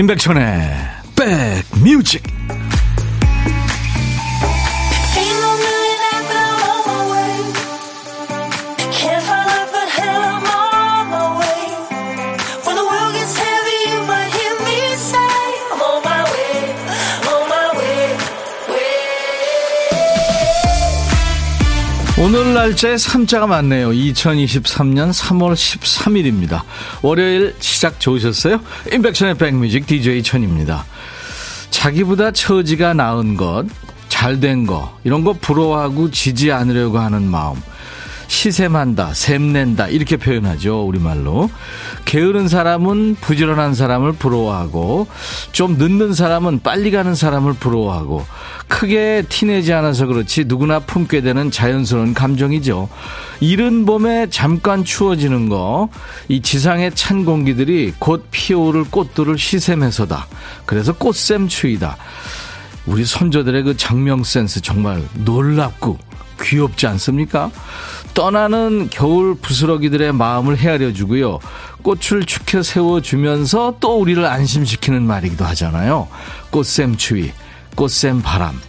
임백천의 백뮤직 오늘 날짜에 3자가 많네요. 2023년 3월 13일입니다. 월요일 시작 좋으셨어요? 임백천의 백뮤직 DJ 천입니다. 자기보다 처지가 나은 것, 잘된 거, 이런 거 부러워하고 지지 않으려고 하는 마음. 시샘한다, 샘낸다 이렇게 표현하죠 우리말로. 게으른 사람은 부지런한 사람을 부러워하고 좀 늦는 사람은 빨리 가는 사람을 부러워하고 크게 티내지 않아서 그렇지 누구나 품게 되는 자연스러운 감정이죠. 이른 봄에 잠깐 추워지는 거 이 지상의 찬 공기들이 곧 피어오를 꽃들을 시샘해서다. 그래서 꽃샘 추위다. 우리 선조들의 그 장명 센스 정말 놀랍고 귀엽지 않습니까? 떠나는 겨울 부스러기들의 마음을 헤아려 주고요. 꽃을 축혀 세워주면서 또 우리를 안심시키는 말이기도 하잖아요. 꽃샘 추위, 꽃샘 바람.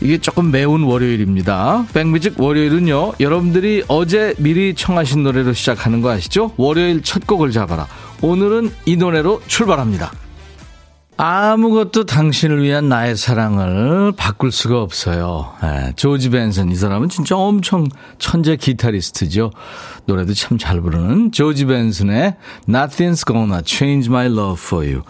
이게 조금 매운 월요일입니다. 백뮤직 월요일은요, 여러분들이 어제 미리 청하신 노래로 시작하는 거 아시죠? 월요일 첫 곡을 잡아라. 오늘은 이 노래로 출발합니다. 아무것도 당신을 위한 나의 사랑을 바꿀 수가 없어요. 네, 조지 벤슨 이 사람은 진짜 엄청 천재 기타리스트죠. 노래도 참 잘 부르는 조지 벤슨의 Nothing's Gonna Change My Love For You.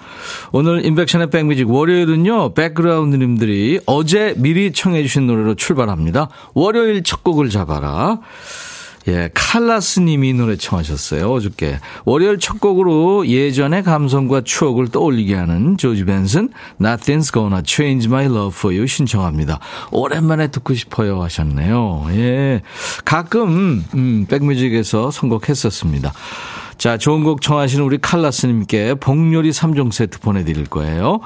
오늘 인백션의 백뮤직 월요일은요. 백그라운드님들이 어제 미리 청해 주신 노래로 출발합니다. 월요일 첫 곡을 잡아라. 예, 칼라스님이 노래 청하셨어요. 어저께. 월요일 첫 곡으로 예전의 감성과 추억을 떠올리게 하는 조지 벤슨, Nothing's Gonna Change My Love For You 신청합니다. 오랜만에 듣고 싶어요 하셨네요. 예. 가끔, 음, 백뮤직에서 선곡했었습니다. 자, 좋은 곡 청하시는 우리 칼라스님께 복요리 3종 세트 보내드릴 거예요.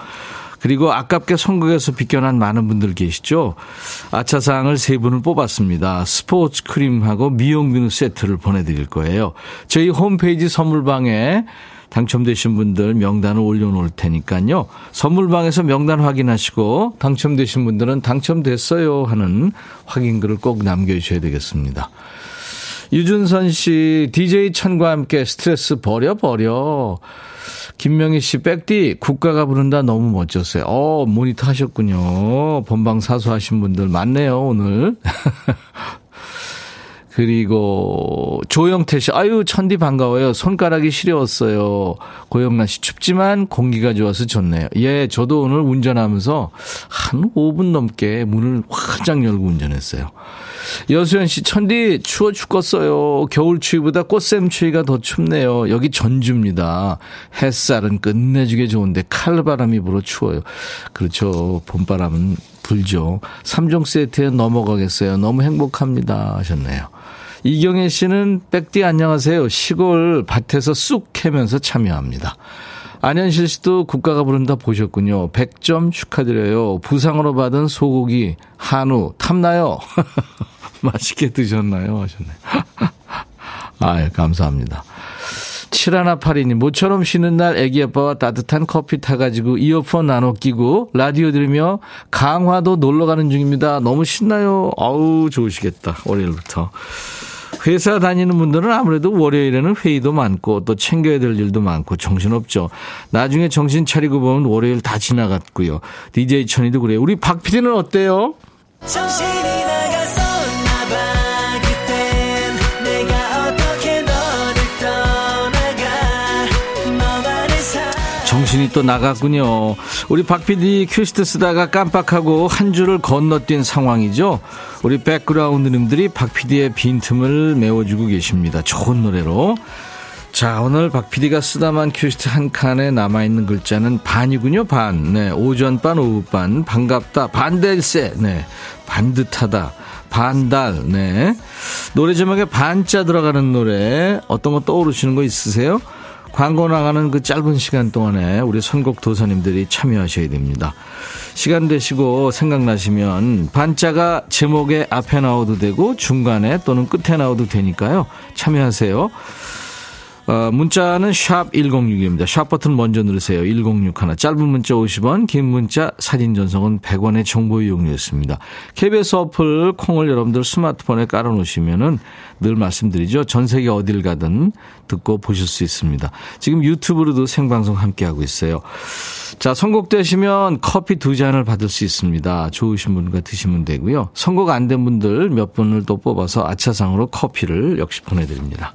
그리고 아깝게 선곡에서 비껴난 많은 분들 계시죠? 아차상을 세 분을 뽑았습니다. 스포츠 크림하고 미용 비누 세트를 보내드릴 거예요. 저희 홈페이지 선물방에 당첨되신 분들 명단을 올려놓을 테니까요. 선물방에서 명단 확인하시고 당첨되신 분들은 당첨됐어요 하는 확인글을 꼭 남겨주셔야 되겠습니다. 유준선 씨, DJ 천과 함께 스트레스 버려, 버려. 김명희 씨, 백디, 국가가 부른다 너무 멋졌어요. 어, 모니터 하셨군요. 본방 사수하신 분들 많네요, 오늘. 그리고 조영태 씨, 아유, 천디 반가워요. 손가락이 시려웠어요. 고영란 씨, 춥지만 공기가 좋아서 좋네요. 예, 저도 오늘 운전하면서 한 5분 넘게 문을 활짝 열고 운전했어요. 여수연 씨, 천디 추워 죽겠어요. 겨울 추위보다 꽃샘 추위가 더 춥네요. 여기 전주입니다. 햇살은 끝내주게 좋은데 칼바람이 불어 추워요. 그렇죠. 봄바람은 불죠. 3종 세트에 넘어가겠어요. 너무 행복합니다. 하셨네요. 이경혜 씨는 백디 안녕하세요. 시골 밭에서 쑥 캐면서 참여합니다. 안현실 씨도 국가가 부른다 보셨군요. 100점 축하드려요. 부상으로 받은 소고기, 한우, 탐나요? 맛있게 드셨나요? 하셨네요. 아유, 감사합니다. 7182님, 모처럼 쉬는 날 애기 아빠와 따뜻한 커피 타가지고 이어폰 나눠 끼고 라디오 들으며 강화도 놀러 가는 중입니다. 너무 신나요. 아우, 좋으시겠다. 월요일부터. 회사 다니는 분들은 아무래도 월요일에는 회의도 많고 또 챙겨야 될 일도 많고 정신없죠. 나중에 정신 차리고 보면 월요일 다 지나갔고요. DJ 천이도 그래요. 우리 박 PD는 어때요? 정신 정신이 또 나갔군요. 우리 박 PD 큐시트 쓰다가 깜빡하고 한 줄을 건너뛴 상황이죠. 우리 백그라운드님들이 박 PD의 빈틈을 메워주고 계십니다. 좋은 노래로. 자, 오늘 박 PD가 쓰다만 큐시트 한 칸에 남아있는 글자는 반이군요, 반. 네, 오전 반, 오후 반. 반갑다, 반댈세. 네, 반듯하다. 반달, 네. 노래 제목에 반자 들어가는 노래, 어떤 거 떠오르시는 거 있으세요? 광고 나가는 그 짧은 시간 동안에 우리 선곡 도사님들이 참여하셔야 됩니다. 시간 되시고 생각나시면 반자가 제목의 앞에 나와도 되고 중간에 또는 끝에 나와도 되니까요. 참여하세요. 어, 문자는 샵 1061입니다. 샵 버튼 먼저 누르세요. 1061. 짧은 문자 50원, 긴 문자 사진 전송은 100원의 정보 이용료였습니다. KBS 어플 콩을 여러분들 스마트폰에 깔아놓으시면은 늘 말씀드리죠. 전 세계 어딜 가든 듣고 보실 수 있습니다. 지금 유튜브로도 생방송 함께하고 있어요. 자, 선곡되시면 커피 두 잔을 받을 수 있습니다. 좋으신 분과 드시면 되고요. 선곡 안 된 분들 몇 분을 또 뽑아서 아차상으로 커피를 역시 보내드립니다.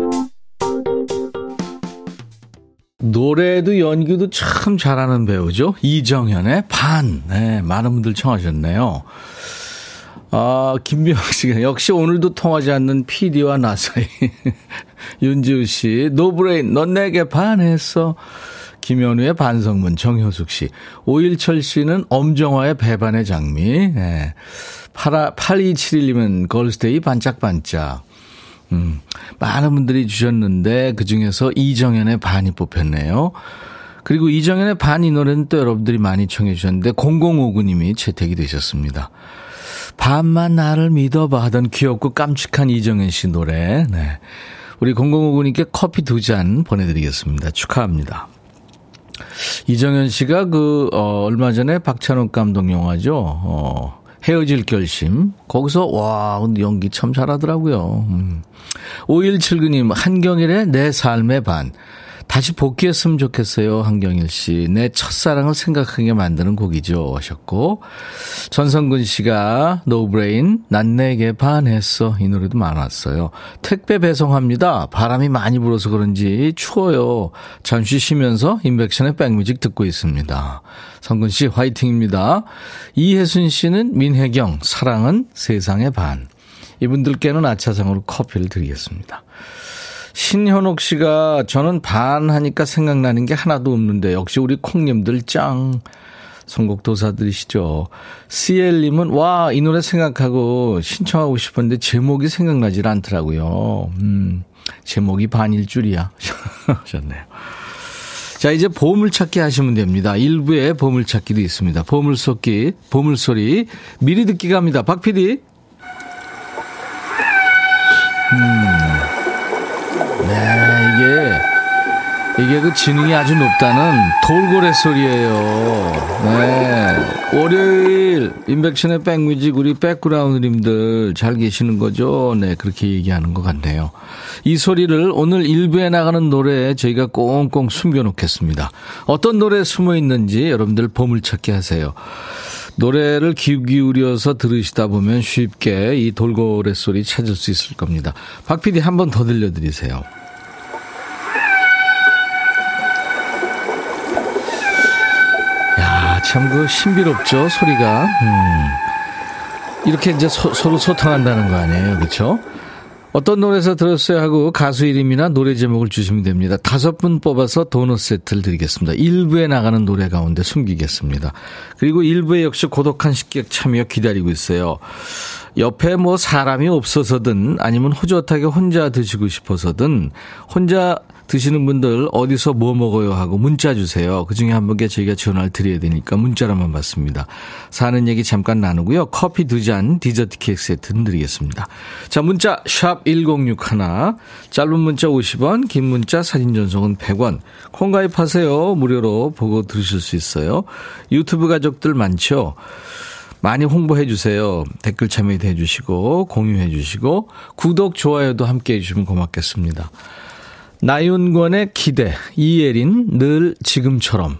노래도 연기도 참 잘하는 배우죠. 이정현의 반. 네, 많은 분들 청하셨네요. 아, 김미영 씨가 역시 오늘도 통하지 않는 PD와 나 사이. 윤지우 씨, 노브레인, 넌 내게 반했어. 김현우의 반성문, 정효숙 씨. 오일철 씨는 엄정화의 배반의 장미. 네. 8271님은 걸스데이 반짝반짝. 음, 많은 분들이 주셨는데 그 중에서 이정현의 반이 뽑혔네요. 그리고 이정현의 반 이 노래는 또 여러분들이 많이 청해 주셨는데 0059님이 채택이 되셨습니다. 반만 나를 믿어봐 하던 귀엽고 깜찍한 이정현 씨 노래. 네. 우리 0059님께 커피 두 잔 보내드리겠습니다. 축하합니다. 이정현 씨가 그, 어, 얼마 전에 박찬욱 감독 영화죠. 어, 헤어질 결심. 거기서, 와, 근데 연기 참 잘하더라고요. 음. 5179님, 한경일의 내 삶의 반. 다시 복귀했으면 좋겠어요, 한경일 씨. 내 첫사랑을 생각하게 만드는 곡이죠. 하셨고. 전성근 씨가 노브레인, 넌 내게 반했어. 이 노래도 많았어요. 택배 배송합니다. 바람이 많이 불어서 그런지 추워요. 잠시 쉬면서 임백천의 백뮤직 듣고 있습니다. 성근 씨 화이팅입니다. 이혜순 씨는 민혜경, 사랑은 세상의 반. 이분들께는 아차상으로 커피를 드리겠습니다. 신현옥 씨가 저는 반 하니까 생각나는 게 하나도 없는데 역시 우리 콩님들 짱. 선곡 도사들이시죠. CL님은 와, 이 노래 생각하고 신청하고 싶었는데 제목이 생각나질 않더라고요. 음, 제목이 반일 줄이야. 하셨네요. 자, 이제 보물찾기 하시면 됩니다. 일부에 보물찾기도 있습니다. 보물소기, 보물소리 미리 듣기 갑니다. 박 PD. 음. 네, 이게, 이게 그 지능이 아주 높다는 돌고래 소리예요. 네. 월요일, 인백션의 백뮤직, 우리 백그라운드님들 잘 계시는 거죠? 네, 그렇게 얘기하는 것 같네요. 이 소리를 오늘 일부에 나가는 노래에 저희가 꽁꽁 숨겨놓겠습니다. 어떤 노래에 숨어 있는지 여러분들 보물찾기 하세요. 노래를 귀 기울여서 들으시다 보면 쉽게 이 돌고래 소리 찾을 수 있을 겁니다. 박 PD 한 번 더 들려드리세요. 야, 참 그 신비롭죠, 소리가. 음. 이렇게 이제 서, 로 소통한다는 거 아니에요, 그렇죠? 어떤 노래에서 들었어요 하고 가수 이름이나 노래 제목을 주시면 됩니다. 다섯 분 뽑아서 도넛 세트를 드리겠습니다. 일부에 나가는 노래 가운데 숨기겠습니다. 그리고 일부에 역시 고독한 식객 참여 기다리고 있어요. 옆에 뭐 사람이 없어서든 아니면 호젓하게 혼자 드시고 싶어서든 혼자 드시는 분들 어디서 뭐 먹어요 하고 문자 주세요. 그 중에 한 분께 저희가 전화를 드려야 되니까 문자로만 받습니다. 사는 얘기 잠깐 나누고요. 커피 두 잔 디저트 케이크 세트는 드리겠습니다. 자, 문자 샵 1061. 짧은 문자 50원, 긴 문자 사진 전송은 100원. 콩 가입하세요. 무료로 보고 들으실 수 있어요. 유튜브 가족들 많죠? 많이 홍보해 주세요. 댓글 참여해 주시고 공유해 주시고 구독 좋아요도 함께 해 주시면 고맙겠습니다. 나윤권의 기대, 이예린, 늘 지금처럼.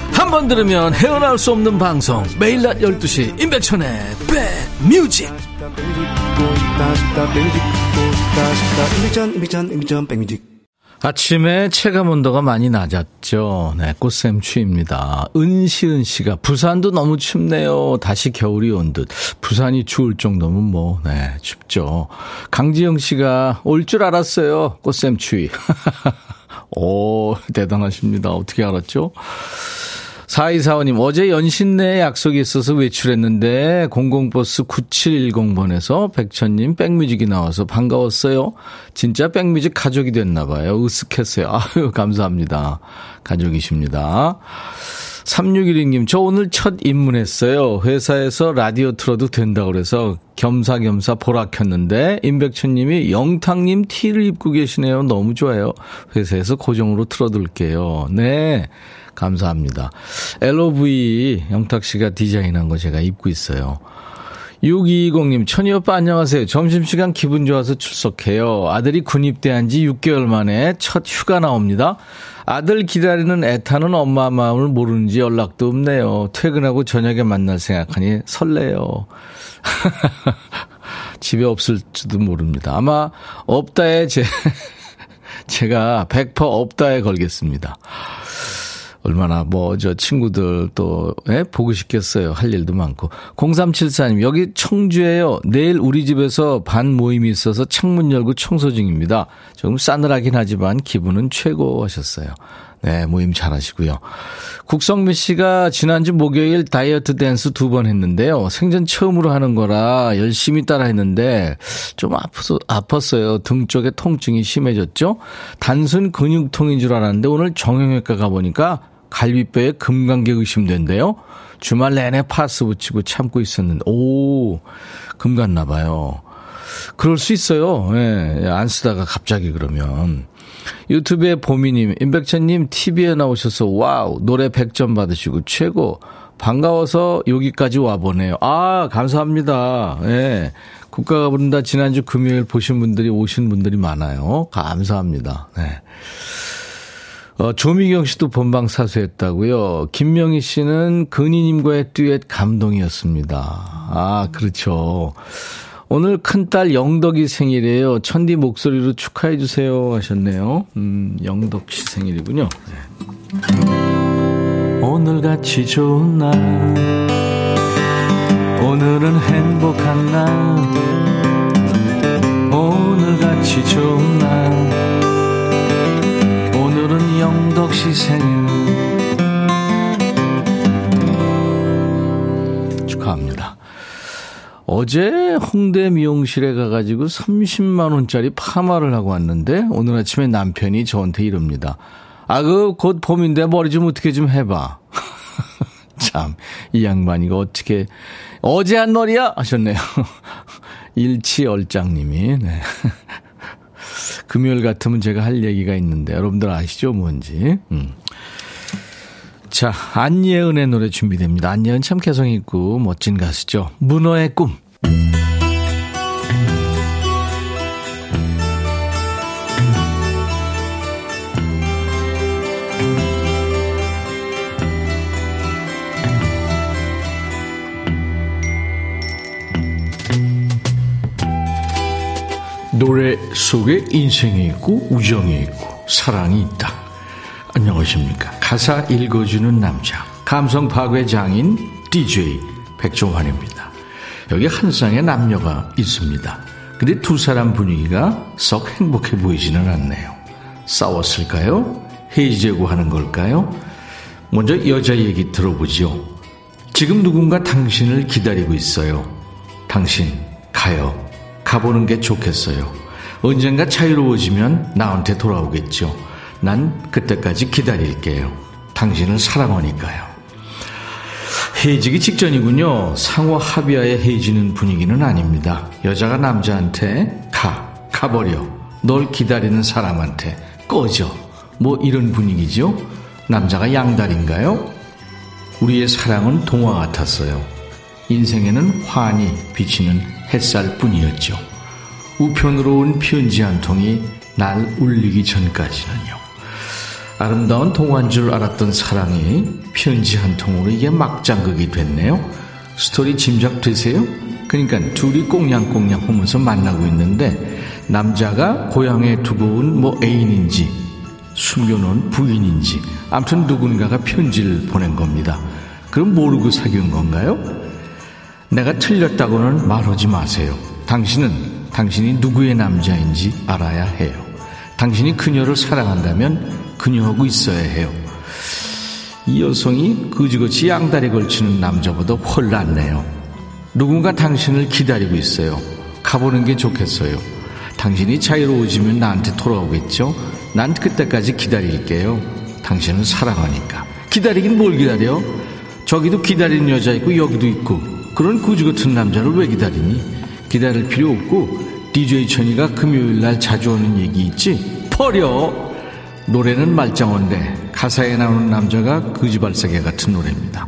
한 번 들으면 헤어나올 수 없는 방송 매일 낮 12시 임백천의 백뮤직 아침에 체감 온도가 많이 낮았죠. 네, 꽃샘추입니다. 은시은 씨가 부산도 너무 춥네요. 다시 겨울이 온 듯. 부산이 추울 정도면 뭐, 네, 춥죠. 강지영 씨가 올 줄 알았어요. 꽃샘 추위. 오, 대단하십니다. 어떻게 알았죠? 4245님, 어제 연신내 약속이 있어서 외출했는데, 공공버스 9710번에서 백천님 백뮤직이 나와서 반가웠어요. 진짜 백뮤직 가족이 됐나봐요. 으쓱했어요. 아유, 감사합니다. 가족이십니다. 3612님, 저 오늘 첫 입문했어요. 회사에서 라디오 틀어도 된다고 그래서 겸사겸사 보라 켰는데, 임백천님이 영탁님 티를 입고 계시네요. 너무 좋아요. 회사에서 고정으로 틀어둘게요. 네. 감사합니다. LOV 영탁 씨가 디자인한 거 제가 입고 있어요. 6220님, 천희 오빠 안녕하세요. 점심시간 기분 좋아서 출석해요. 아들이 군입대한 지 6개월 만에 첫 휴가 나옵니다. 아들 기다리는 애타는 엄마 마음을 모르는지 연락도 없네요. 퇴근하고 저녁에 만날 생각하니 설레요. 집에 없을지도 모릅니다. 아마 없다에 제, 제가 100% 없다에 걸겠습니다. 얼마나 뭐 저 친구들 또 예? 보고 싶겠어요. 할 일도 많고. 0374님 여기 청주에요. 내일 우리 집에서 반 모임이 있어서 창문 열고 청소 중입니다. 조금 싸늘하긴 하지만 기분은 최고 하셨어요. 네, 모임 잘 하시고요. 국성미 씨가 지난주 목요일 다이어트 댄스 두 번 했는데요. 생전 처음으로 하는 거라 열심히 따라 했는데 좀 아파서, 아팠어요. 등 쪽에 통증이 심해졌죠? 단순 근육통인 줄 알았는데 오늘 정형외과 가보니까 갈비뼈에 금관계 의심된대요. 주말 내내 파스 붙이고 참고 있었는데, 오, 금 갔나 봐요. 그럴 수 있어요. 예, 안 쓰다가 갑자기 그러면. 유튜브에 보미님, 임백천님 TV에 나오셔서 와우, 노래 100점 받으시고 최고. 반가워서 여기까지 와보네요. 아, 감사합니다. 예. 국가가 부른다 지난주 금요일 보신 분들이 오신 분들이 많아요. 감사합니다. 네. 어, 조미경 씨도 본방 사수했다고요. 김명희 씨는 근희님과의 듀엣 감동이었습니다. 아, 그렇죠. 오늘 큰딸 영덕이 생일이에요. 천디 목소리로 축하해 주세요 하셨네요. 음, 영덕 씨 생일이군요. 네. 오늘같이 좋은 날 오늘은 행복한 날 오늘같이 좋은 날 씨 생일 축하합니다. 어제 홍대 미용실에 가가지고 30만 원짜리 파마를 하고 왔는데 오늘 아침에 남편이 저한테 이럽니다. 아, 그, 곧 봄인데 머리 좀 어떻게 좀 해봐. 참, 이 양반 이거 어떻게, 어제 한 머리야? 하셨네요. 일치얼짱님이, 네. 금요일 같으면 제가 할 얘기가 있는데 여러분들 아시죠 뭔지. 음. 자 안예은의 노래 준비됩니다. 안예은 참 개성 있고 멋진 가수죠. 문어의 꿈. 노래 속에 인생이 있고 우정이 있고 사랑이 있다. 안녕하십니까. 가사 읽어주는 남자. 감성 파괴 장인 DJ 백종환입니다. 여기 한 쌍의 남녀가 있습니다. 근데 두 사람 분위기가 썩 행복해 보이지는 않네요. 싸웠을까요? 해지제고 하는 걸까요? 먼저 여자 얘기 들어보죠. 지금 누군가 당신을 기다리고 있어요. 당신 가요. 가보는 게 좋겠어요. 언젠가 자유로워지면 나한테 돌아오겠죠. 난 그때까지 기다릴게요. 당신을 사랑하니까요. 헤어지기 직전이군요. 상호 합의하에 헤어지는 분위기는 아닙니다. 여자가 남자한테 가, 가버려. 널 기다리는 사람한테 꺼져. 뭐 이런 분위기죠. 남자가 양다리인가요? 우리의 사랑은 동화 같았어요. 인생에는 환히 비치는 햇살 뿐이었죠. 우편으로 온 편지 한 통이 날 울리기 전까지는요. 아름다운 동화인 줄 알았던 사랑이 편지 한 통으로 이게 막장극이 됐네요. 스토리 짐작되세요? 그러니까 둘이 꽁냥꽁냥 하면서 만나고 있는데 남자가 고향에 두고 온 뭐 애인인지 숨겨놓은 부인인지 아무튼 누군가가 편지를 보낸 겁니다. 그럼 모르고 사귄 건가요? 내가 틀렸다고는 말하지 마세요. 당신은 당신이 누구의 남자인지 알아야 해요. 당신이 그녀를 사랑한다면 그녀하고 있어야 해요. 이 여성이 그지그지 양다리 걸치는 남자보다 훨 낫네요. 누군가 당신을 기다리고 있어요. 가보는 게 좋겠어요. 당신이 자유로워지면 나한테 돌아오겠죠? 난 그때까지 기다릴게요. 당신은 사랑하니까. 기다리긴 뭘 기다려? 저기도 기다리는 여자 있고 여기도 있고 그런 구지 같은 남자를 왜 기다리니? 기다릴 필요 없고 DJ 천이가 금요일 날 자주 오는 얘기 있지? 버려! 노래는 말짱한데 가사에 나오는 남자가 거지발사계 같은 노래입니다.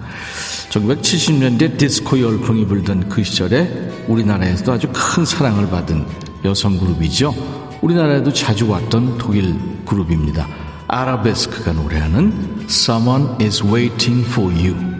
1970년대 디스코 열풍이 불던 그 시절에 우리나라에서도 아주 큰 사랑을 받은 여성 그룹이죠. 우리나라에도 자주 왔던 독일 그룹입니다. 아라베스크가 노래하는 Someone is Waiting for You.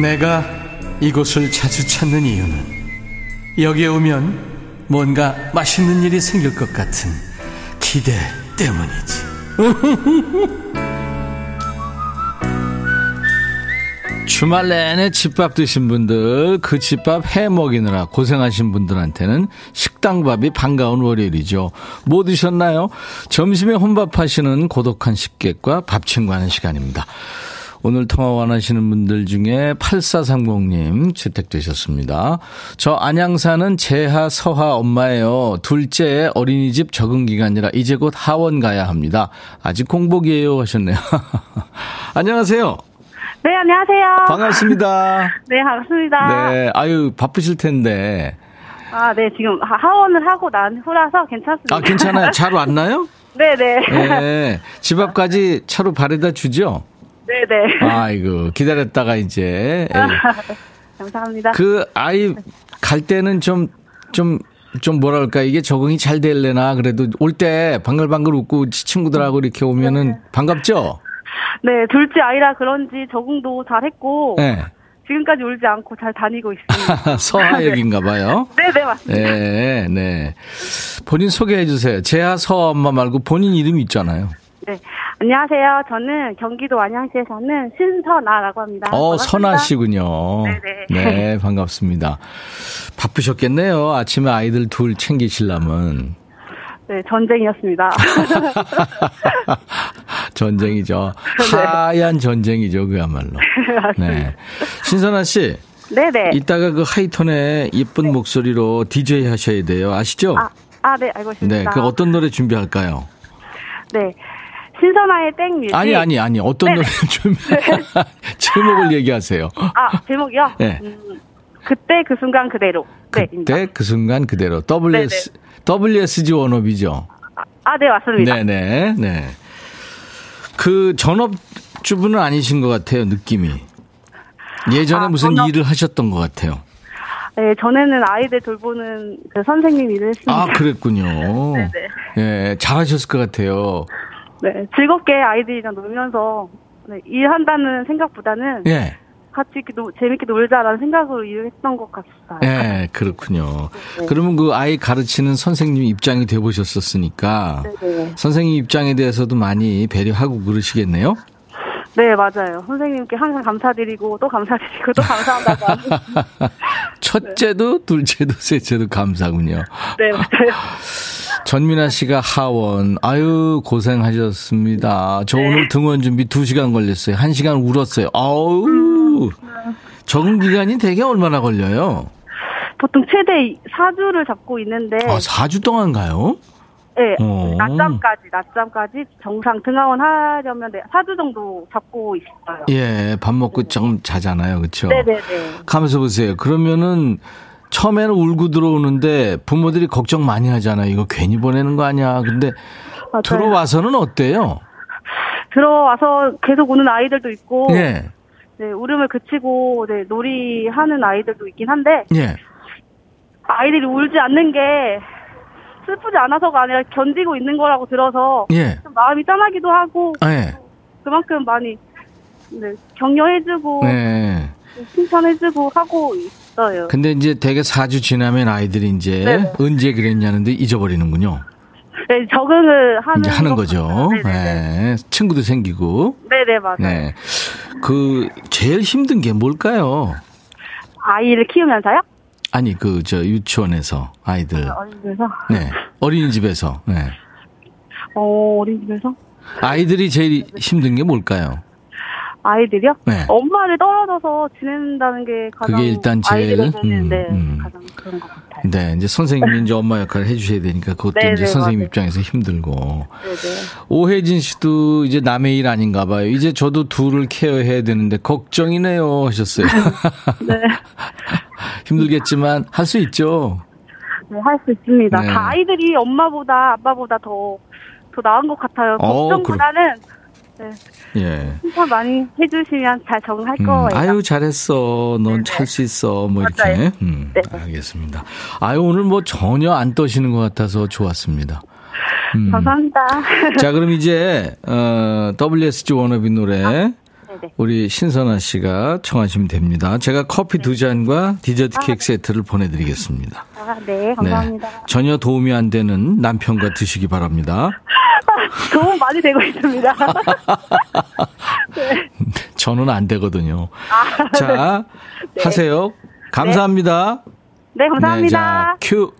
내가 이곳을 자주 찾는 이유는 여기에 오면 뭔가 맛있는 일이 생길 것 같은 기대 때문이지. 주말 내내 집밥 드신 분들, 그 집밥 해 먹이느라 고생하신 분들한테는 식당밥이 반가운 월요일이죠. 뭐 드셨나요? 점심에 혼밥 하시는 고독한 식객과 밥 친구하는 시간입니다. 오늘 통화 원하시는 분들 중에 8430님 채택되셨습니다. 저 안양 사는 재하 서하 엄마예요. 둘째 어린이집 적응 기간이라 이제 곧 하원 가야 합니다. 아직 공복이에요 하셨네요. 안녕하세요. 네, 안녕하세요. 반갑습니다. 네, 반갑습니다. 네, 아유 바쁘실 텐데. 아, 네, 지금 하원을 하고 난 후라서 괜찮습니다. 아, 괜찮아요. 잘 왔나요? 네네. 네. 집 앞까지 차로 바래다 주죠? 네네. 아이고, 기다렸다가 이제. 감사합니다. 그 아이 갈 때는 좀, 좀, 좀 뭐랄까, 이게 적응이 잘 될래나, 그래도 올 때 방글방글 웃고 친구들하고 이렇게 오면은 네. 반갑죠? 네, 둘째 아이라 그런지 적응도 잘 했고. 네. 지금까지 울지 않고 잘 다니고 있습니다. 서하역인가 봐요. 네, 네, 맞습니다. 네, 네. 본인 소개해 주세요. 제하 서하 엄마 말고 본인 이름이 있잖아요. 네. 안녕하세요. 저는 경기도 안양시에 사는 신선아라고 합니다. 어, 선아 씨군요. 네네. 네, 반갑습니다. 바쁘셨겠네요. 아침에 아이들 둘 챙기시려면. 네, 전쟁이었습니다. 전쟁이죠. 네. 하얀 전쟁이죠, 그야말로. 네. 신선아 씨. 네네. 이따가 그 하이톤의 예쁜 네. 목소리로 DJ 하셔야 돼요. 아시죠? 아, 아 네, 알고 있습니다. 네, 그 어떤 노래 준비할까요? 네. 신선아의 땡뮤직. 아니, 아니, 아니. 어떤 노래 준비, 네. 제목을 얘기하세요. 아, 제목이요? 네. 음, 그때 그 순간 그대로. 네, 그때 그 순간 그대로. WS, WSG 원업이죠? 아, 아, 네, 맞습니다. 네네, 네. 그 전업주부는 아니신 것 같아요, 느낌이. 예전에 아, 무슨 전업... 일을 하셨던 것 같아요. 네, 전에는 아이들 돌보는 그 선생님 일을 했습니다. 아, 그랬군요. 네네. 네, 잘하셨을 것 같아요. 네, 즐겁게 아이들이랑 놀면서 네, 일한다는 생각보다는 예. 같이 이렇게 노, 재밌게 놀자라는 생각으로 일을 했던 것 같아요. 네, 그렇군요. 네. 그러면 그 아이 가르치는 선생님 입장이 돼 보셨었으니까 네 선생님 입장에 대해서도 많이 배려하고 그러시겠네요. 네, 맞아요. 선생님께 항상 감사드리고 또 감사드리고 또 감사한다고. 첫째도 네. 둘째도 셋째도 감사군요. 네, 맞아요. 전민아 씨가 하원. 아유, 고생하셨습니다. 저 네. 오늘 등원 준비 2시간 걸렸어요. 1시간 울었어요. 아우. 음. 적응 기간이 되게 얼마나 걸려요? 보통 최대 4주를 잡고 있는데. 아, 4주 동안 가요? 네, 어. 낮잠까지, 낮잠까지 정상 등하원 하려면 4주 정도 잡고 있어요. 예, 밥 먹고 좀 자잖아요. 그쵸? 네네네. 가면서 보세요. 그러면은 처음에는 울고 들어오는데 부모들이 걱정 많이 하잖아요. 이거 괜히 보내는 거 아니야. 근데 맞아요. 들어와서는 어때요? 들어와서 계속 우는 아이들도 있고. 예. 네, 울음을 그치고 네, 놀이하는 아이들도 있긴 한데. 예. 아이들이 울지 않는 게 슬프지 않아서가 아니라 견디고 있는 거라고 들어서 예. 좀 마음이 짠하기도 하고 아, 예. 그만큼 많이 네, 격려해주고 네. 칭찬해주고 하고 있어요. 근데 이제 대개 4주 지나면 아이들이 이제 네 언제 그랬냐는데 잊어버리는군요. 네, 적응을 하는 하는 거죠. 네, 친구도 생기고. 네네 맞아요. 네, 그 제일 힘든 게 뭘까요? 아이를 키우면서요? 아니 그 저 유치원에서 아이들. 아, 어린이집에서. 네, 어린이집에서. 네. 어 어린이집에서. 아이들이 제일 힘든 게 뭘까요? 아이들이요? 네. 엄마를 떨어져서 지낸다는 게 가장 그게 일단 제일 음, 네, 음. 가장 그런 것 같아요. 네, 이제 선생님이 이제 엄마 역할을 해주셔야 되니까 그것도 네, 이제 네, 선생님 맞아요. 입장에서 힘들고. 네, 네. 오혜진 씨도 이제 남의 일 아닌가 봐요. 이제 저도 둘을 케어해야 되는데 걱정이네요 하셨어요. 네. 힘들겠지만 할 수 있죠. 네, 할 수 있습니다. 네. 다 아이들이 엄마보다 아빠보다 더, 더 나은 것 같아요. 어, 걱정보다는 네. 예. 칭찬 많이 해주시면 잘 적응할 음, 거예요. 아유, 잘했어. 넌 잘 수 있어. 뭐 맞아요. 이렇게. 음, 네. 알겠습니다. 아유, 오늘 뭐 전혀 안 떠시는 것 같아서 좋았습니다. 음. 감사합니다. 자, 그럼 이제, 어, WSG 워너비 노래. 아. 우리 신선아 씨가 청하시면 됩니다. 제가 커피 네. 두 잔과 디저트 아, 케이크 네. 세트를 보내드리겠습니다. 아, 네, 감사합니다. 네. 전혀 도움이 안 되는 남편과 드시기 바랍니다. 도움 많이 되고 있습니다. 네. 저는 안 되거든요. 아, 자, 네. 하세요. 감사합니다. 네, 감사합니다. 네, 자, 큐.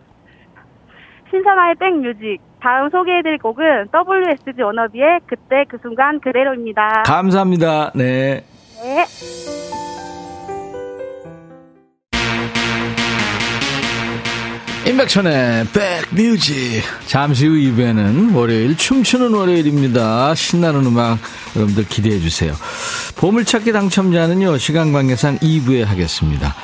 신선아의 백뮤직. 다음 소개해드릴 곡은 WSG 워너비의 그때 그 순간 그대로입니다. 감사합니다. 네. 네. 임백천의 백뮤직 잠시 후 2부에는 월요일 춤추는 월요일입니다. 신나는 음악 여러분들 기대해 주세요. 보물찾기 당첨자는요 시간 관계상 2부에 하겠습니다.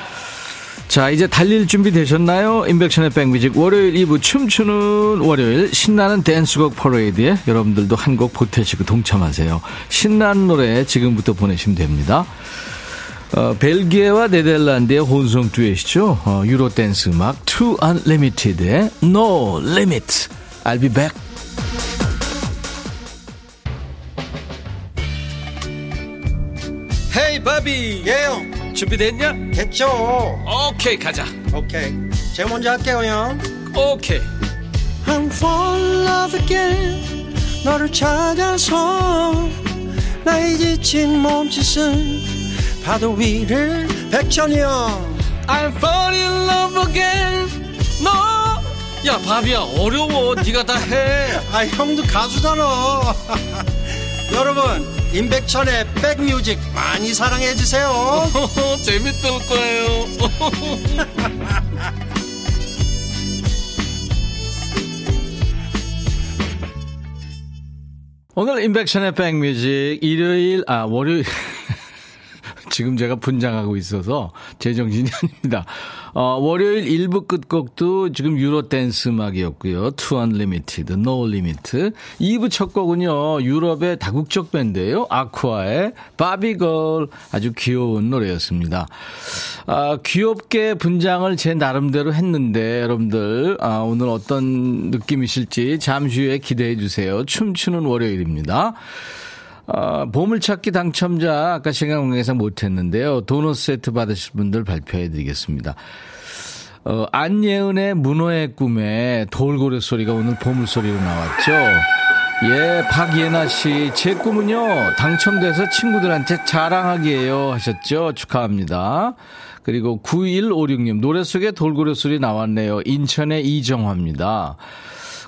자 이제 달릴 준비 되셨나요? 임백천의 백뮤직 월요일 2부 춤추는 월요일 신나는 댄스곡 퍼레이드에 여러분들도 한 곡 보태시고 동참하세요. 신나는 노래 지금부터 보내시면 됩니다. 어, 벨기에와 네덜란드의 혼성 듀엣이죠. 어, 유로 댄스 음악 Too Unlimited의 No Limit. I'll be back. 헤이 바비 예영 준비됐냐? 됐죠 오케이 가자 오케이 제가 먼저 할게요 형 오케이 I'm fall in love again 너를 찾아서 나의 지친 몸짓은 파도 위를 백천이 형 I'm fall in love again. 너야 바비야 어려워. 네가 다해 아 형도 가수잖아. 여러분 임백천의 백뮤직 많이 사랑해 주세요. 재밌을 거예요. 오늘 임백천의 백뮤직 일요일 아 월요일 지금 제가 분장하고 있어서 제정신이 아닙니다. 어, 월요일 1부 끝곡도 지금 유로 댄스 음악이었고요. Two Unlimited, No Limit. 2부 첫 곡은요. 유럽의 다국적 밴드예요. Aqua의 Barbie Girl 아주 귀여운 노래였습니다. 아, 귀엽게 분장을 제 나름대로 했는데 여러분들 아, 오늘 어떤 느낌이실지 잠시 후에 기대해 주세요. 춤추는 월요일입니다. 어, 보물찾기 당첨자 아까 시간 관계에서 못했는데요. 도넛 세트 받으실 분들 발표해 드리겠습니다. 어, 안예은의 문어의 꿈에 돌고래 소리가 오늘 보물 소리로 나왔죠. 예, 박예나 씨, 제 꿈은요, 당첨돼서 친구들한테 자랑하기예요 하셨죠. 축하합니다. 그리고 9156님, 노래 속에 돌고래 소리 나왔네요. 인천의 이정화입니다.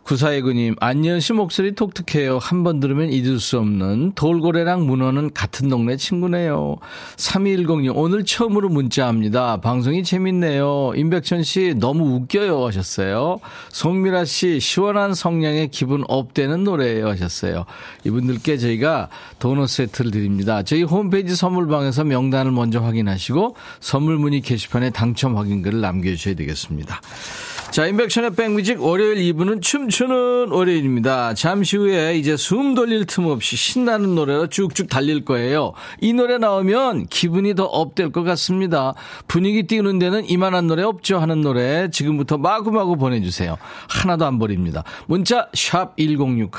구사이구님, 안녕 씨 목소리 독특해요. 한 번 들으면 잊을 수 없는 돌고래랑 문어는 같은 동네 친구네요. 3210님, 오늘 처음으로 문자합니다. 방송이 재밌네요. 임백천 씨, 너무 웃겨요. 하셨어요. 송미라 씨, 시원한 성량의 기분 업되는 노래예요. 하셨어요. 이분들께 저희가 도넛 세트를 드립니다. 저희 홈페이지 선물방에서 명단을 먼저 확인하시고 선물 문의 게시판에 당첨 확인글을 남겨주셔야 되겠습니다. 자, 인백션의 백뮤직 월요일 2부는 춤추 는 월요일입니다. 잠시 후에 이제 숨 돌릴 틈 없이 신나는 노래로 쭉쭉 달릴 거예요. 이 노래 나오면 기분이 더 업될 것 같습니다. 분위기 띄우는 데는 이만한 노래 없죠 하는 노래 지금부터 마구마구 보내주세요. 하나도 안 버립니다. 문자 1061,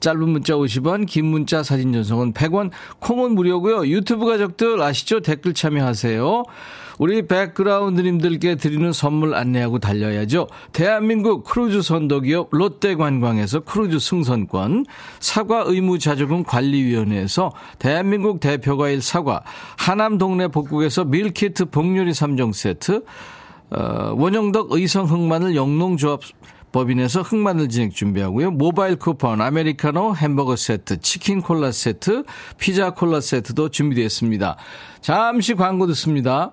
짧은 문자 50원, 긴 문자 사진 전송은 100원, 콩은 무료고요. 유튜브 가족들 아시죠? 댓글 참여하세요. 우리 백그라운드님들께 드리는 선물 안내하고 달려야죠. 대한민국 크루즈 선도기업 롯데관광에서 크루즈 승선권, 사과 의무 자조금 관리위원회에서 대한민국 대표과일 사과, 하남 동네 복국에서 밀키트 복요리 3종 세트, 어, 원영덕 의성 흑마늘 영농조합 법인에서 흑마늘 진액 준비하고요. 모바일 쿠폰, 아메리카노 햄버거 세트, 치킨 콜라 세트, 피자 콜라 세트도 준비되어 있습니다. 잠시 광고 듣습니다.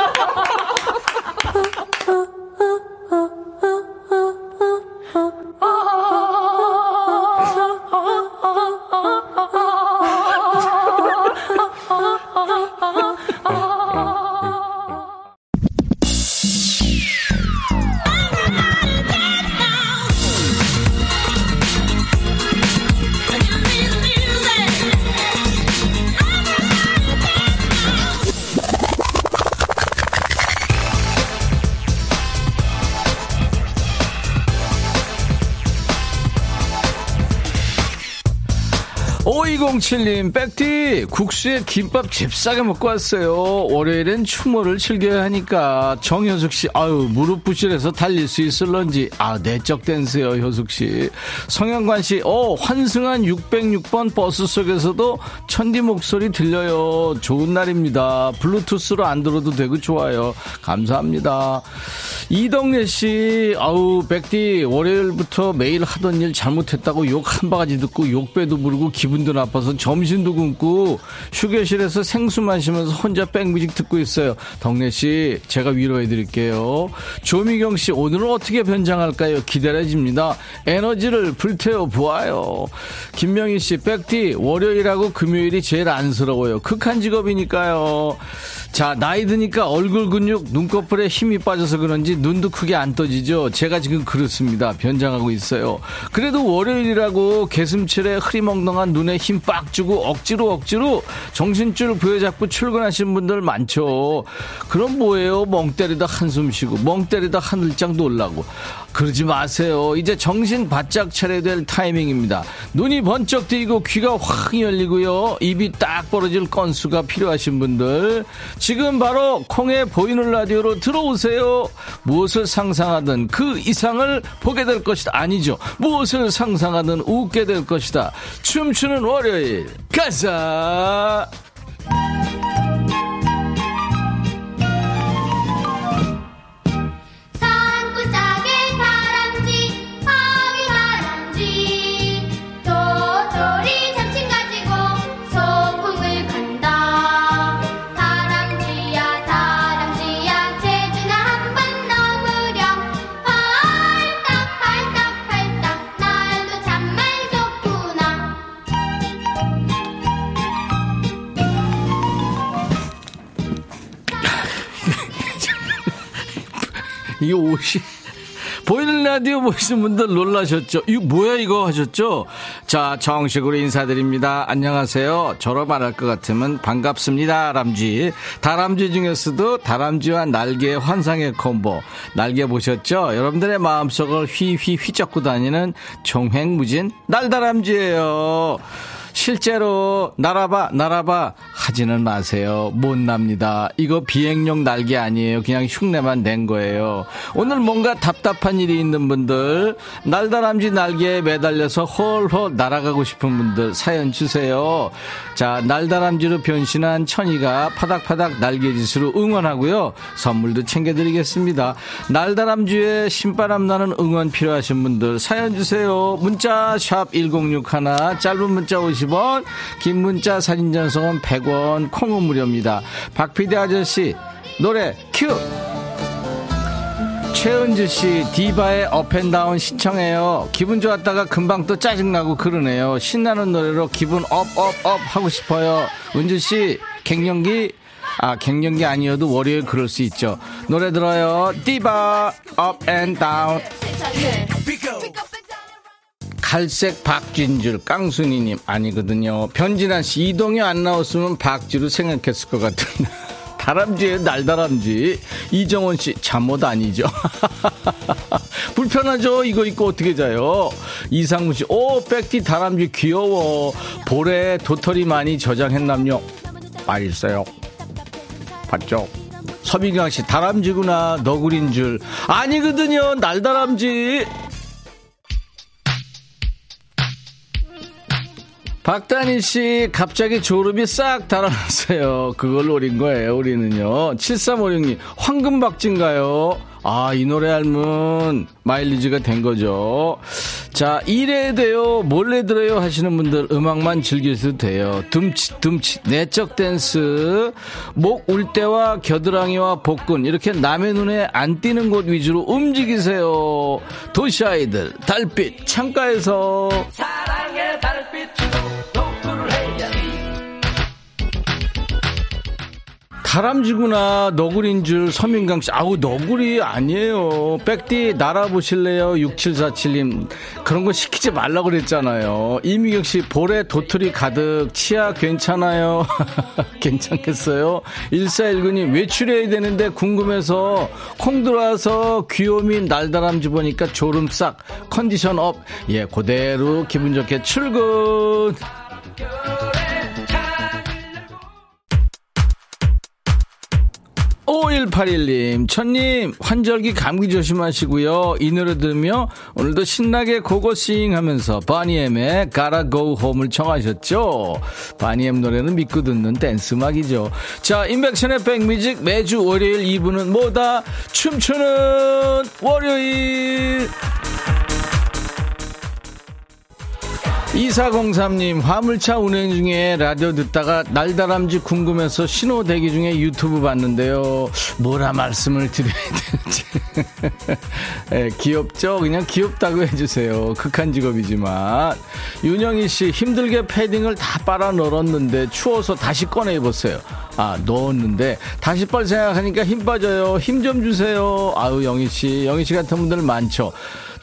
오이공칠님 백디, 국수에 김밥 잽싸게 먹고 왔어요. 월요일엔 추모를 즐겨야 하니까. 정효숙 씨, 아유, 무릎 부실해서 달릴 수 있을런지. 아, 내적 댄스요, 효숙 씨. 성현관 씨, 어, 환승한 606번 버스 속에서도 천디 목소리 들려요. 좋은 날입니다. 블루투스로 안 들어도 되고 좋아요. 감사합니다. 이덕래 씨, 아우, 백디, 월요일부터 매일 하던 일 잘못했다고 욕 한 바가지 듣고 욕배도 부르고 기분도 나빠서 점심도 굶고 휴게실에서 생수 마시면서 혼자 백뮤직 듣고 있어요. 덕래 씨, 제가 위로해 드릴게요. 조미경 씨, 오늘은 어떻게 변장할까요? 기다려집니다. 에너지를 불태워 보아요. 김명희 씨, 백디, 월요일하고 금요일이 제일 안쓰러워요. 극한 직업이니까요. 자, 나이 드니까 얼굴 근육, 눈꺼풀에 힘이 빠져서 그런지 눈도 크게 안 떠지죠. 제가 지금 그렇습니다. 변장하고 있어요. 그래도 월요일이라고 개슴 칠에 흐리멍덩한 눈에 힘 빡 주고 억지로 억지로 정신줄 부여잡고 출근하신 분들 많죠. 그럼 뭐예요? 멍 때리다 한숨 쉬고 멍 때리다 하늘장 놀라고. 그러지 마세요. 이제 정신 바짝 차려야 될 타이밍입니다. 눈이 번쩍 뜨이고 귀가 확 열리고요. 입이 딱 벌어질 건수가 필요하신 분들 지금 바로 콩에 보이는 라디오로 들어오세요. 무엇을 상상하든 그 이상을 보게 될 것이다. 아니죠. 무엇을 상상하든 웃게 될 것이다. 춤추는 월요일 가자. 이 옷이 보이는 라디오 보시는 분들 놀라셨죠? 이거 뭐야 이거 하셨죠? 자 정식으로 인사드립니다. 안녕하세요. 저로 말할 것 같으면 반갑습니다. 다람쥐. 다람쥐 중에서도 다람쥐와 날개의 환상의 콤보. 날개 보셨죠? 여러분들의 마음속을 휘휘 휘젓고 다니는 종횡무진 날다람쥐예요. 실제로 날아봐 날아봐 하지는 마세요. 못 납니다. 이거 비행용 날개 아니에요. 그냥 흉내만 낸 거예요. 오늘 뭔가 답답한 일이 있는 분들 날다람쥐 날개에 매달려서 홀홀 날아가고 싶은 분들 사연 주세요. 자 날다람쥐로 변신한 천이가 파닥파닥 날개짓으로 응원하고요. 선물도 챙겨드리겠습니다. 날다람쥐의 신바람 나는 응원 필요하신 분들 사연 주세요. 문자 샵 1061 짧은 문자 오시 50원, 긴 문자 사진 전송은 100원, 콩은 무료입니다. 박피디 아저씨, 노래 큐! 최은주 씨, 디바의 Up and Down 신청해요. 기분 좋았다가 금방 또 짜증나고 그러네요. 신나는 노래로 기분 up, up, up 하고 싶어요. 은주 씨, 갱년기? 아, 갱년기 아니어도 월요일 그럴 수 있죠. 노래 들어요. 디바, Up and Down. 갈색 박쥔 줄, 깡순이님 아니거든요. 변진환 씨, 이동이 안 나왔으면 박쥐로 생각했을 것 같은데. 다람쥐에 날다람쥐. 이정원 씨, 잠옷 아니죠? 불편하죠? 이거 입고 어떻게 자요? 이상무 씨, 오, 백티 다람쥐 귀여워. 볼에 도토리 많이 저장했남요. 맛있어요. 봤죠? 서민경 씨, 다람쥐구나. 너구리인 줄. 아니거든요. 날다람쥐. 박다니 씨, 갑자기 졸음이 싹 달아났어요. 그걸 노린 거예요, 우리는요. 7356님, 황금박진가요? 아, 이 노래 알면 마일리지가 된 거죠. 자, 이래야 돼요. 몰래 들어요 하시는 분들 음악만 즐기셔도 돼요. 둠칫, 둠칫, 내적 댄스. 목 울 때와 겨드랑이와 복근. 이렇게 남의 눈에 안 띄는 곳 위주로 움직이세요. 도시 아이들, 달빛, 창가에서. 사랑 다람쥐구나 너구리인 줄 서민강 씨. 아우 너구리 아니에요. 백디 날아보실래요? 6747님. 그런 거 시키지 말라고 그랬잖아요. 이미경 씨 볼에 도토리 가득. 치아 괜찮아요? 괜찮겠어요? 1419님 외출해야 되는데 궁금해서 콩 들어와서 귀요미 날다람쥐 보니까 졸음 싹. 컨디션 up 예 그대로 기분 좋게 출근 5181님, 천님, 환절기 감기 조심하시고요. 이 노래 들으며 오늘도 신나게 고고싱 하면서 바니엠의 Gotta Go Home을 청하셨죠? 바니엠 노래는 믿고 듣는 댄스 음악이죠. 자, 인백션의 백뮤직 매주 월요일 2부는 뭐다? 춤추는 월요일! 2403님, 화물차 운행 중에 라디오 듣다가 날다람쥐 궁금해서 신호 대기 중에 유튜브 봤는데요. 뭐라 말씀을 드려야 되는지. 네, 귀엽죠? 그냥 귀엽다고 해주세요. 극한 직업이지만. 윤영희 씨, 힘들게 패딩을 다 빨아 넣었는데 추워서 다시 꺼내 입었어요. 아, 넣었는데 다시 빨 생각하니까 힘 빠져요. 힘 좀 주세요. 아유, 영희 씨. 영희 씨 같은 분들 많죠.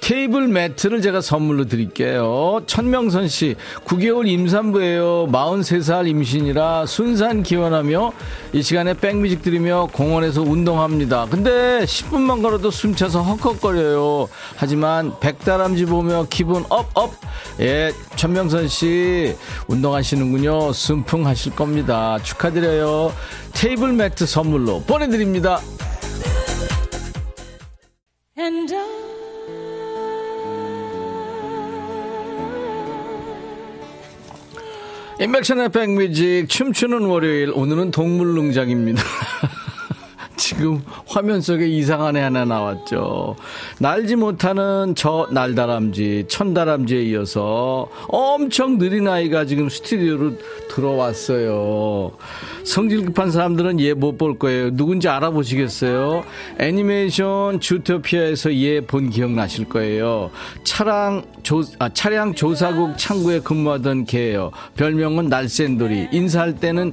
테이블 매트를 제가 선물로 드릴게요. 천명선 씨, 9개월 임산부예요. 43살 임신이라 순산 기원하며 이 시간에 백뮤직 들으며 공원에서 운동합니다. 근데 10분만 걸어도 숨차서 헉헉거려요. 하지만 백다람쥐 보며 기분 up, up. 예, 천명선 씨, 운동하시는군요. 순풍하실 겁니다. 축하드려요. 테이블 매트 선물로 보내드립니다. 인백션의 백뮤직 춤추는 월요일 오늘은 동물농장입니다. 지금 화면 속에 이상한 애 하나 나왔죠. 날지 못하는 저 날다람쥐, 천다람쥐에 이어서 엄청 느린 아이가 지금 스튜디오로 들어왔어요. 성질 급한 사람들은 얘 못 볼 거예요. 누군지 알아보시겠어요? 애니메이션 주토피아에서 얘 본 기억 나실 거예요. 차량 조, 아, 차량 조사국 창구에 근무하던 개예요. 별명은 날쌘돌이. 인사할 때는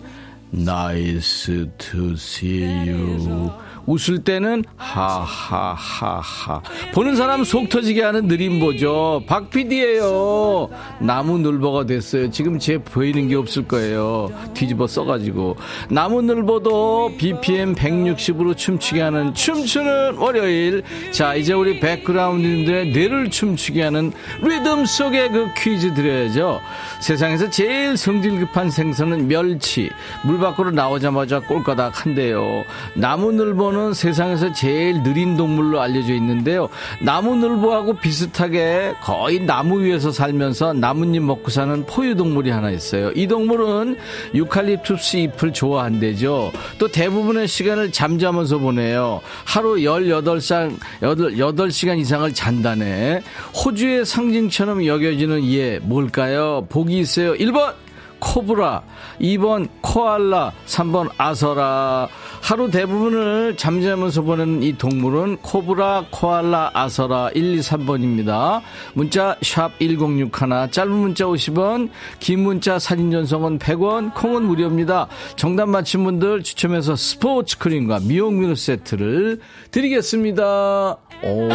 Nice to see you. 웃을 때는 하하하하. 보는 사람 속 터지게 하는 느림보죠. 박 PD예요. 나무 늘보가 됐어요. 지금 제 보이는 게 없을 거예요. 뒤집어 써가지고. 나무 늘보도 BPM 160으로 춤추게 하는 춤추는 월요일. 자, 이제 우리 백그라운드님들의 뇌를 춤추게 하는 리듬 속의 그 퀴즈 드려야죠. 세상에서 제일 성질 급한 생선은 멸치. 물 밖으로 나오자마자 꼴까닥 한데요. 나무 늘보는 나무늘보는 세상에서 제일 느린 동물로 알려져 있는데요. 나무늘보하고 비슷하게 거의 나무 위에서 살면서 나뭇잎 먹고 사는 포유동물이 하나 있어요. 이 동물은 유칼립투스 잎을 좋아한대죠. 또 대부분의 시간을 잠자면서 보내요. 하루 18살, 8시간 이상을 잔다네. 호주의 상징처럼 여겨지는 얘, 뭘까요? 보기 있어요. 1번! 코브라, 2번 코알라, 3번 아서라. 하루 대부분을 잠자면서 보내는 이 동물은 코브라, 코알라, 아서라 1, 2, 3번입니다. 문자 1061, 짧은 문자 50원, 긴 문자 사진 전송은 100원, 콩은 무료입니다. 정답 맞힌 분들 추첨해서 스포츠 크림과 미용민루 세트를 드리겠습니다. 오,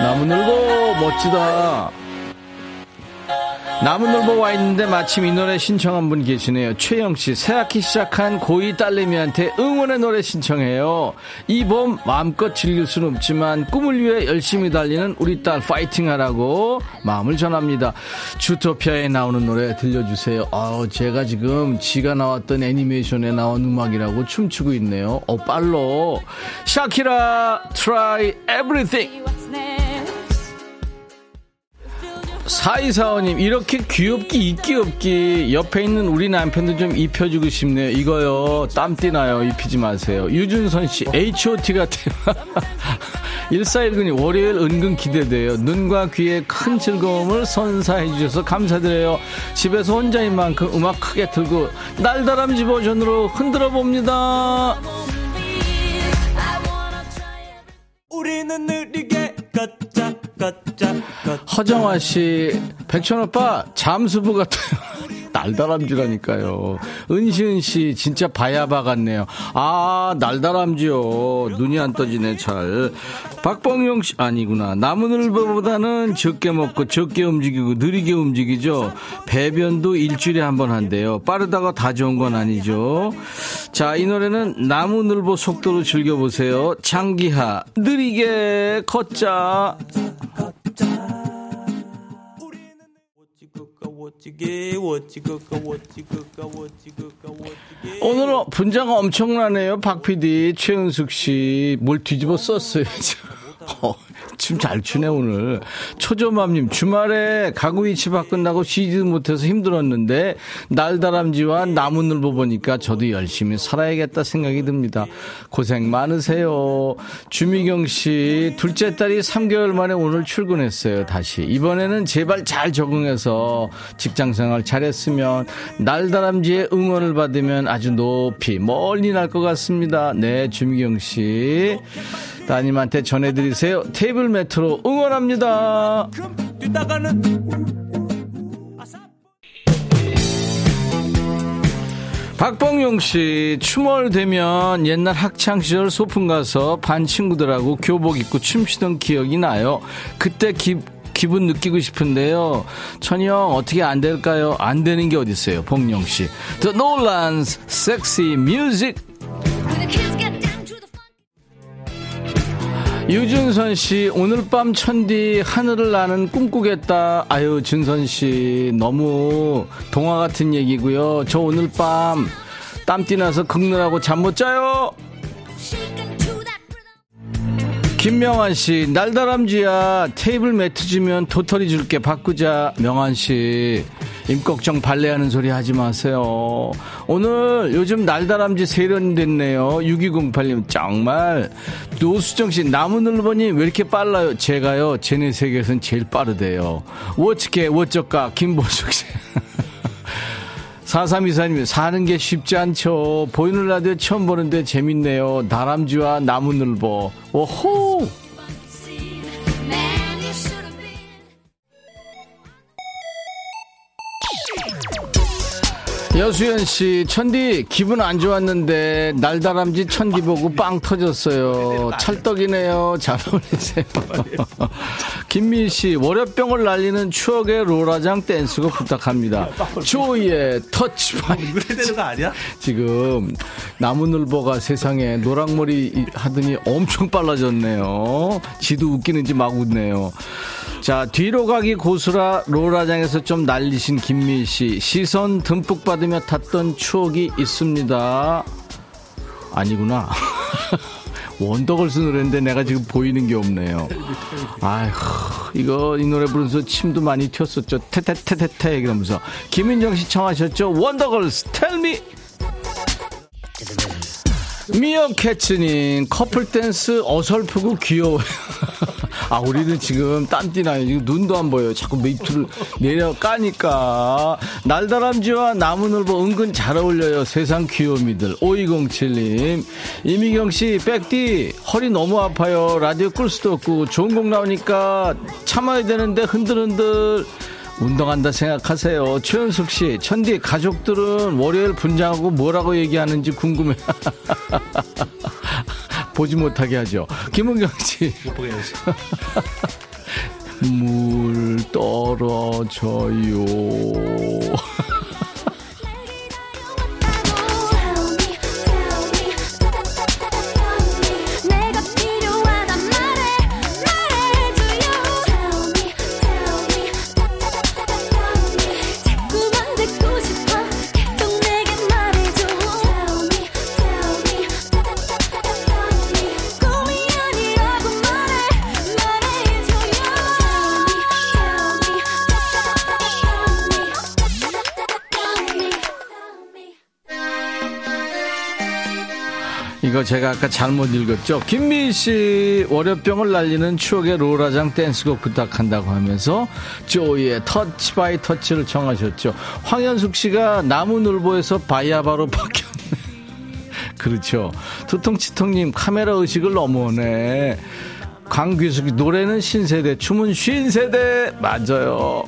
나무늘보 멋지다. 나무늘보 와 있는데 마침 이 노래 신청한 분 계시네요. 최영 씨, 새학기 시작한 고2 딸내미한테 응원의 노래 신청해요. 이 봄 마음껏 즐길 수는 없지만 꿈을 위해 열심히 달리는 우리 딸 파이팅 하라고 마음을 전합니다. 주토피아에 나오는 노래 들려주세요. 아 제가 지금 지가 나왔던 애니메이션에 나온 음악이라고 춤추고 있네요. 어, 빨로. 샤키라, try everything. 4245님, 이렇게 귀엽기, 있기 없기, 옆에 있는 우리 남편도 좀 입혀주고 싶네요. 이거요, 땀띠 나요. 입히지 마세요. 유준선 씨, H.O.T 같아요. 1419님, 월요일 은근 기대돼요. 눈과 귀에 큰 즐거움을 선사해 주셔서 감사드려요. 집에서 혼자인 만큼 음악 크게 틀고, 날다람쥐 버전으로 흔들어 봅니다. 우리는 느리게 걷자 허정화 씨, 백천 오빠 잠수부 같아요. 날다람쥐라니까요. 은시은 씨, 진짜 바야바 같네요. 아, 날다람쥐요. 눈이 안 떠지네, 잘. 박봉용 씨, 아니구나. 나무늘보보다는 적게 먹고 적게 움직이고 느리게 움직이죠. 배변도 일주일에 한 번 한대요. 빠르다가 다 좋은 건 아니죠. 자, 이 노래는 나무늘보 속도로 즐겨보세요. 장기하, 느리게 걷자. 오늘은 분장 엄청나네요. 박 PD, 최은숙 씨. 뭘 뒤집어 썼어요. 춤 잘 추네 오늘. 초조맘님 주말에 가구 위치 바꾼다고 쉬지도 못해서 힘들었는데 날다람쥐와 나무늘보 보니까 저도 열심히 살아야겠다 생각이 듭니다. 고생 많으세요. 주미경 씨 둘째 딸이 3개월 만에 오늘 출근했어요. 다시 이번에는 제발 잘 적응해서 직장생활 잘했으면 날다람쥐의 응원을 받으면 아주 높이 멀리 날 것 같습니다. 네 주미경 씨. 따님한테 전해드리세요. 테이블 매트로 응원합니다. 박봉용 씨, 춤을 되면 옛날 학창시절 소풍 가서 반 친구들하고 교복 입고 춤추던 기억이 나요. 그때 기, 기분 느끼고 싶은데요. 형, 어떻게 안 될까요? 안 되는 게 어딨어요, 봉용 씨. The Nolan's Sexy Music. 유준선 씨, 오늘 밤 천디 하늘을 나는 꿈꾸겠다. 아유, 준선 씨, 너무 동화 같은 얘기고요. 저 오늘 밤 땀띠 나서 긁느라고 잠 못 자요. 김명환 씨, 날다람쥐야, 테이블 매트 주면 도토리 줄게 바꾸자. 명환 씨, 임꺽정 발레하는 소리 하지 마세요. 오늘 요즘 날다람쥐 세련이 됐네요. 6208님, 정말. 노수정 씨, 나무늘보님 왜 이렇게 빨라요? 제가요, 제네 세계에선 제일 빠르대요. 워치게, 워쩍가, 김보숙 씨. 4324님, 사는 게 쉽지 않죠. 보이는 라디오 처음 보는데 재밌네요. 다람쥐와 나무늘보. 오호! 여수연 씨, 천디 기분 안 좋았는데 날다람쥐 천디 보고 빵 터졌어요. 찰떡이네요. 잘 어울리세요. 김민 씨, 월요병을 날리는 추억의 로라장 댄스곡 부탁합니다. 조이의 터치파이. 노래 되는 거 아니야? 지금 나무늘보가 세상에 노랑머리 하더니 엄청 빨라졌네요. 지도 웃기는지 막 웃네요. 자, 뒤로 가기 고수라 로라장에서 좀 날리신 김민 씨. 시선 듬뿍 받으며 탔던 추억이 있습니다. 아니구나. 원더걸스 노래인데 내가 지금 보이는 게 없네요. 아휴, 이거 이 노래 부르면서 침도 많이 튀었었죠. 테테테테테 이러면서 김인정 씨 청하셨죠. 원더걸스 Tell Me 미어 캐츠님 커플 댄스 어설프고 귀여워요. 아 우리는 지금 땀띠 나요. 지금 눈도 안 보여요. 자꾸 메이트를 내려 까니까 날다람쥐와 나무늘보 은근 잘 어울려요. 세상 귀요미들. 5207님 이미경 씨 백띠 허리 너무 아파요. 라디오 끌 수도 없고 좋은 곡 나오니까 참아야 되는데 흔들흔들. 운동한다 생각하세요. 최현숙 씨, 천디 가족들은 월요일 분장하고 뭐라고 얘기하는지 궁금해. 보지 못하게 하죠. 김은경 씨. 못 보게 해야지. 물 떨어져요. 제가 아까 잘못 읽었죠. 김미희 씨 월요병을 날리는 추억의 로라장 댄스곡 부탁한다고 하면서 Joy의 Touch by Touch를 청하셨죠. 황현숙 씨가 나무늘보에서 바이아바로 바뀌었네. 그렇죠. 두통치통님 카메라 의식을 넘어오네. 강규숙이 노래는 신세대, 춤은 쉰세대 맞아요.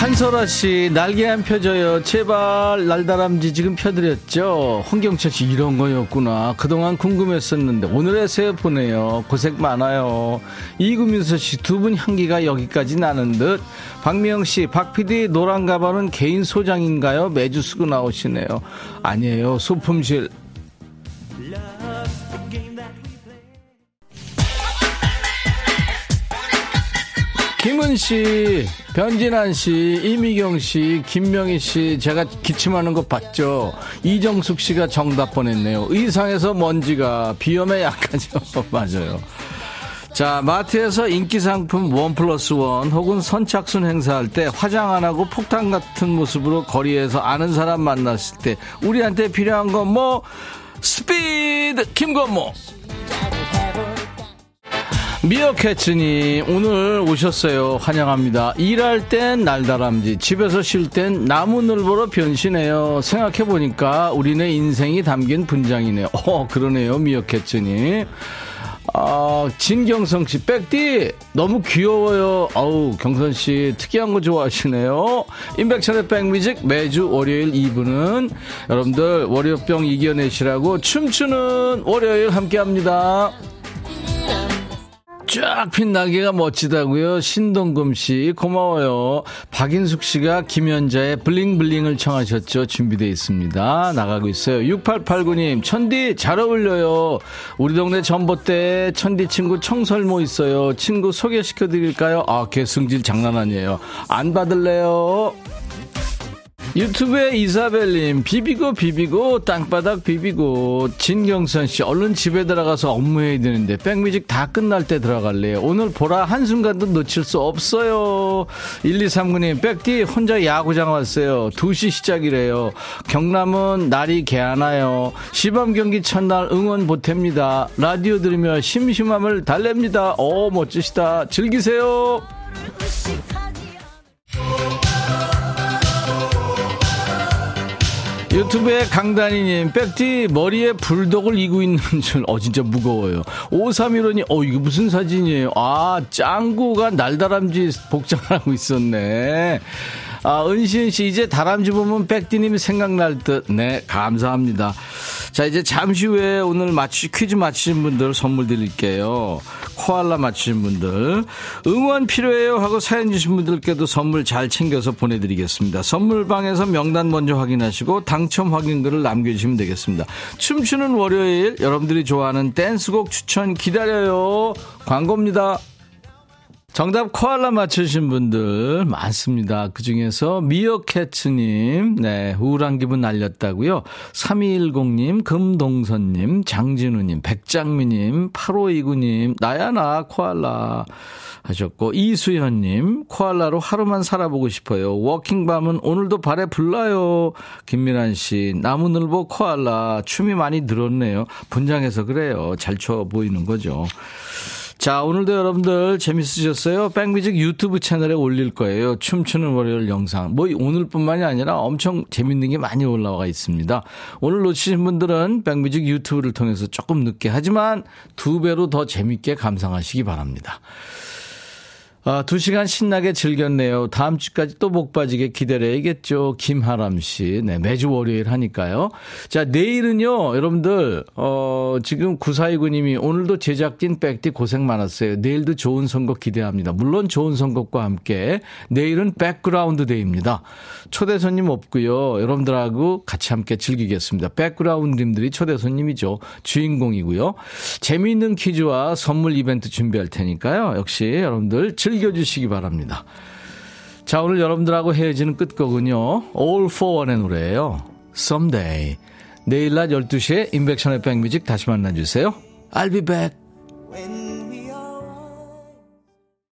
한설아 씨, 날개 안 펴져요. 제발, 날다람쥐 지금 펴드렸죠? 홍경철 씨, 이런 거였구나. 그동안 궁금했었는데, 오늘의 새 보내요. 고생 많아요. 이구민서 씨, 두 분 향기가 여기까지 나는 듯. 박미영 씨, 박 PD 노란 가발은 개인 소장인가요? 매주 쓰고 나오시네요. 아니에요. 소품실. 김은 씨, 변진환 씨, 이미경 씨, 김명희 씨, 제가 기침하는 거 봤죠? 이정숙 씨가 정답 보냈네요. 의상에서 먼지가 비염에 약하죠. 맞아요. 자, 마트에서 인기 상품 원 플러스 원 혹은 선착순 행사할 때 화장 안 하고 폭탄 같은 모습으로 거리에서 아는 사람 만났을 때 우리한테 필요한 건 뭐? 스피드! 김건모! 미어캐츠님 오늘 오셨어요 환영합니다 일할 땐 날다람쥐 집에서 쉴 땐 나무늘보로 변신해요 생각해보니까 우리네 인생이 담긴 분장이네요 어 그러네요 미어캐츠님 아, 진경성 씨, 백디, 너무 귀여워요. 아우, 경선 씨, 특이한 거 좋아하시네요. 인백천의 백뮤직 매주 월요일 2부는 여러분들 월요병 이겨내시라고 춤추는 월요일 함께 합니다. 쫙 핀 날개가 멋지다고요. 신동금 씨 고마워요. 박인숙 씨가 김연자의 블링블링을 청하셨죠. 준비되어 있습니다. 나가고 있어요. 6889님 천디 잘 어울려요. 우리 동네 전봇대 천디 친구 청설모 있어요. 친구 소개시켜 드릴까요? 아, 개승질 장난 아니에요. 안 받을래요? 유튜브에 이사벨님 비비고 비비고 땅바닥 비비고 진경선 씨 얼른 집에 들어가서 업무해야 되는데 백뮤직 다 끝날 때 들어갈래요. 오늘 보라 한순간도 놓칠 수 없어요. 1239님 백디 혼자 야구장 왔어요. 2시 시작이래요. 경남은 날이 개하나요? 시범 경기 첫날 응원 보탭니다. 라디오 들으며 심심함을 달랩니다. 오 멋지시다. 즐기세요 유튜브에 강다니님, 백디 머리에 불독을 이고 있는 줄, 어, 진짜 무거워요. 5315님, 어, 이거 무슨 사진이에요? 아, 짱구가 날다람쥐 복장하고 있었네. 아, 은신 씨, 이제 다람쥐 보면 백디님이 생각날 듯. 네, 감사합니다. 자, 이제 잠시 후에 오늘 맞추, 퀴즈 맞추신 분들 선물 드릴게요. 코알라 맞추신 분들. 응원 필요해요 하고 사연 주신 분들께도 선물 잘 챙겨서 보내드리겠습니다. 선물방에서 명단 먼저 확인하시고 당첨 확인글을 남겨주시면 되겠습니다. 춤추는 월요일, 여러분들이 좋아하는 댄스곡 추천 기다려요. 광고입니다. 정답 코알라 맞추신 분들 많습니다. 그 중에서 미어캐츠님, 네, 우울한 기분 날렸다고요. 3210님, 금동선님, 장진우님, 백장미님, 8529님, 나야나 코알라 하셨고, 이수현님, 코알라로 하루만 살아보고 싶어요. 워킹밤은 오늘도 발에 불나요. 김민환 씨, 나무늘보 코알라, 춤이 많이 늘었네요. 분장해서 그래요. 잘 춰 보이는 거죠. 자, 오늘도 여러분들 재밌으셨어요? 백뮤직 유튜브 채널에 올릴 거예요. 춤추는 월요일 영상. 뭐 오늘뿐만이 아니라 엄청 재밌는 게 많이 올라와 있습니다. 오늘 놓치신 분들은 백뮤직 유튜브를 통해서 조금 늦게 하지만 두 배로 더 재밌게 감상하시기 바랍니다. 아, 두 시간 신나게 즐겼네요. 다음 주까지 또복 빠지게 기다려야겠죠. 김하람 씨. 네, 매주 월요일 하니까요. 자, 내일은요, 여러분들, 어, 지금 구사이구님이 오늘도 제작진 백디 고생 많았어요. 내일도 좋은 선거 기대합니다. 물론 좋은 선곡과 함께 내일은 백그라운드 day입니다. 초대 손님 없고요. 여러분들하고 같이 함께 즐기겠습니다. 백그라운드님들이 초대 손님이죠. 주인공이고요. 재미있는 퀴즈와 선물 이벤트 준비할 테니까요. 역시 여러분들 즐 즐겨주시기 바랍니다. 자, 오늘 여러분들하고 헤어지는 끝곡은요. All for One의 노래예요. Someday. 내일 낮 12시에 임백천의 백뮤직 다시 만나주세요. I'll be back.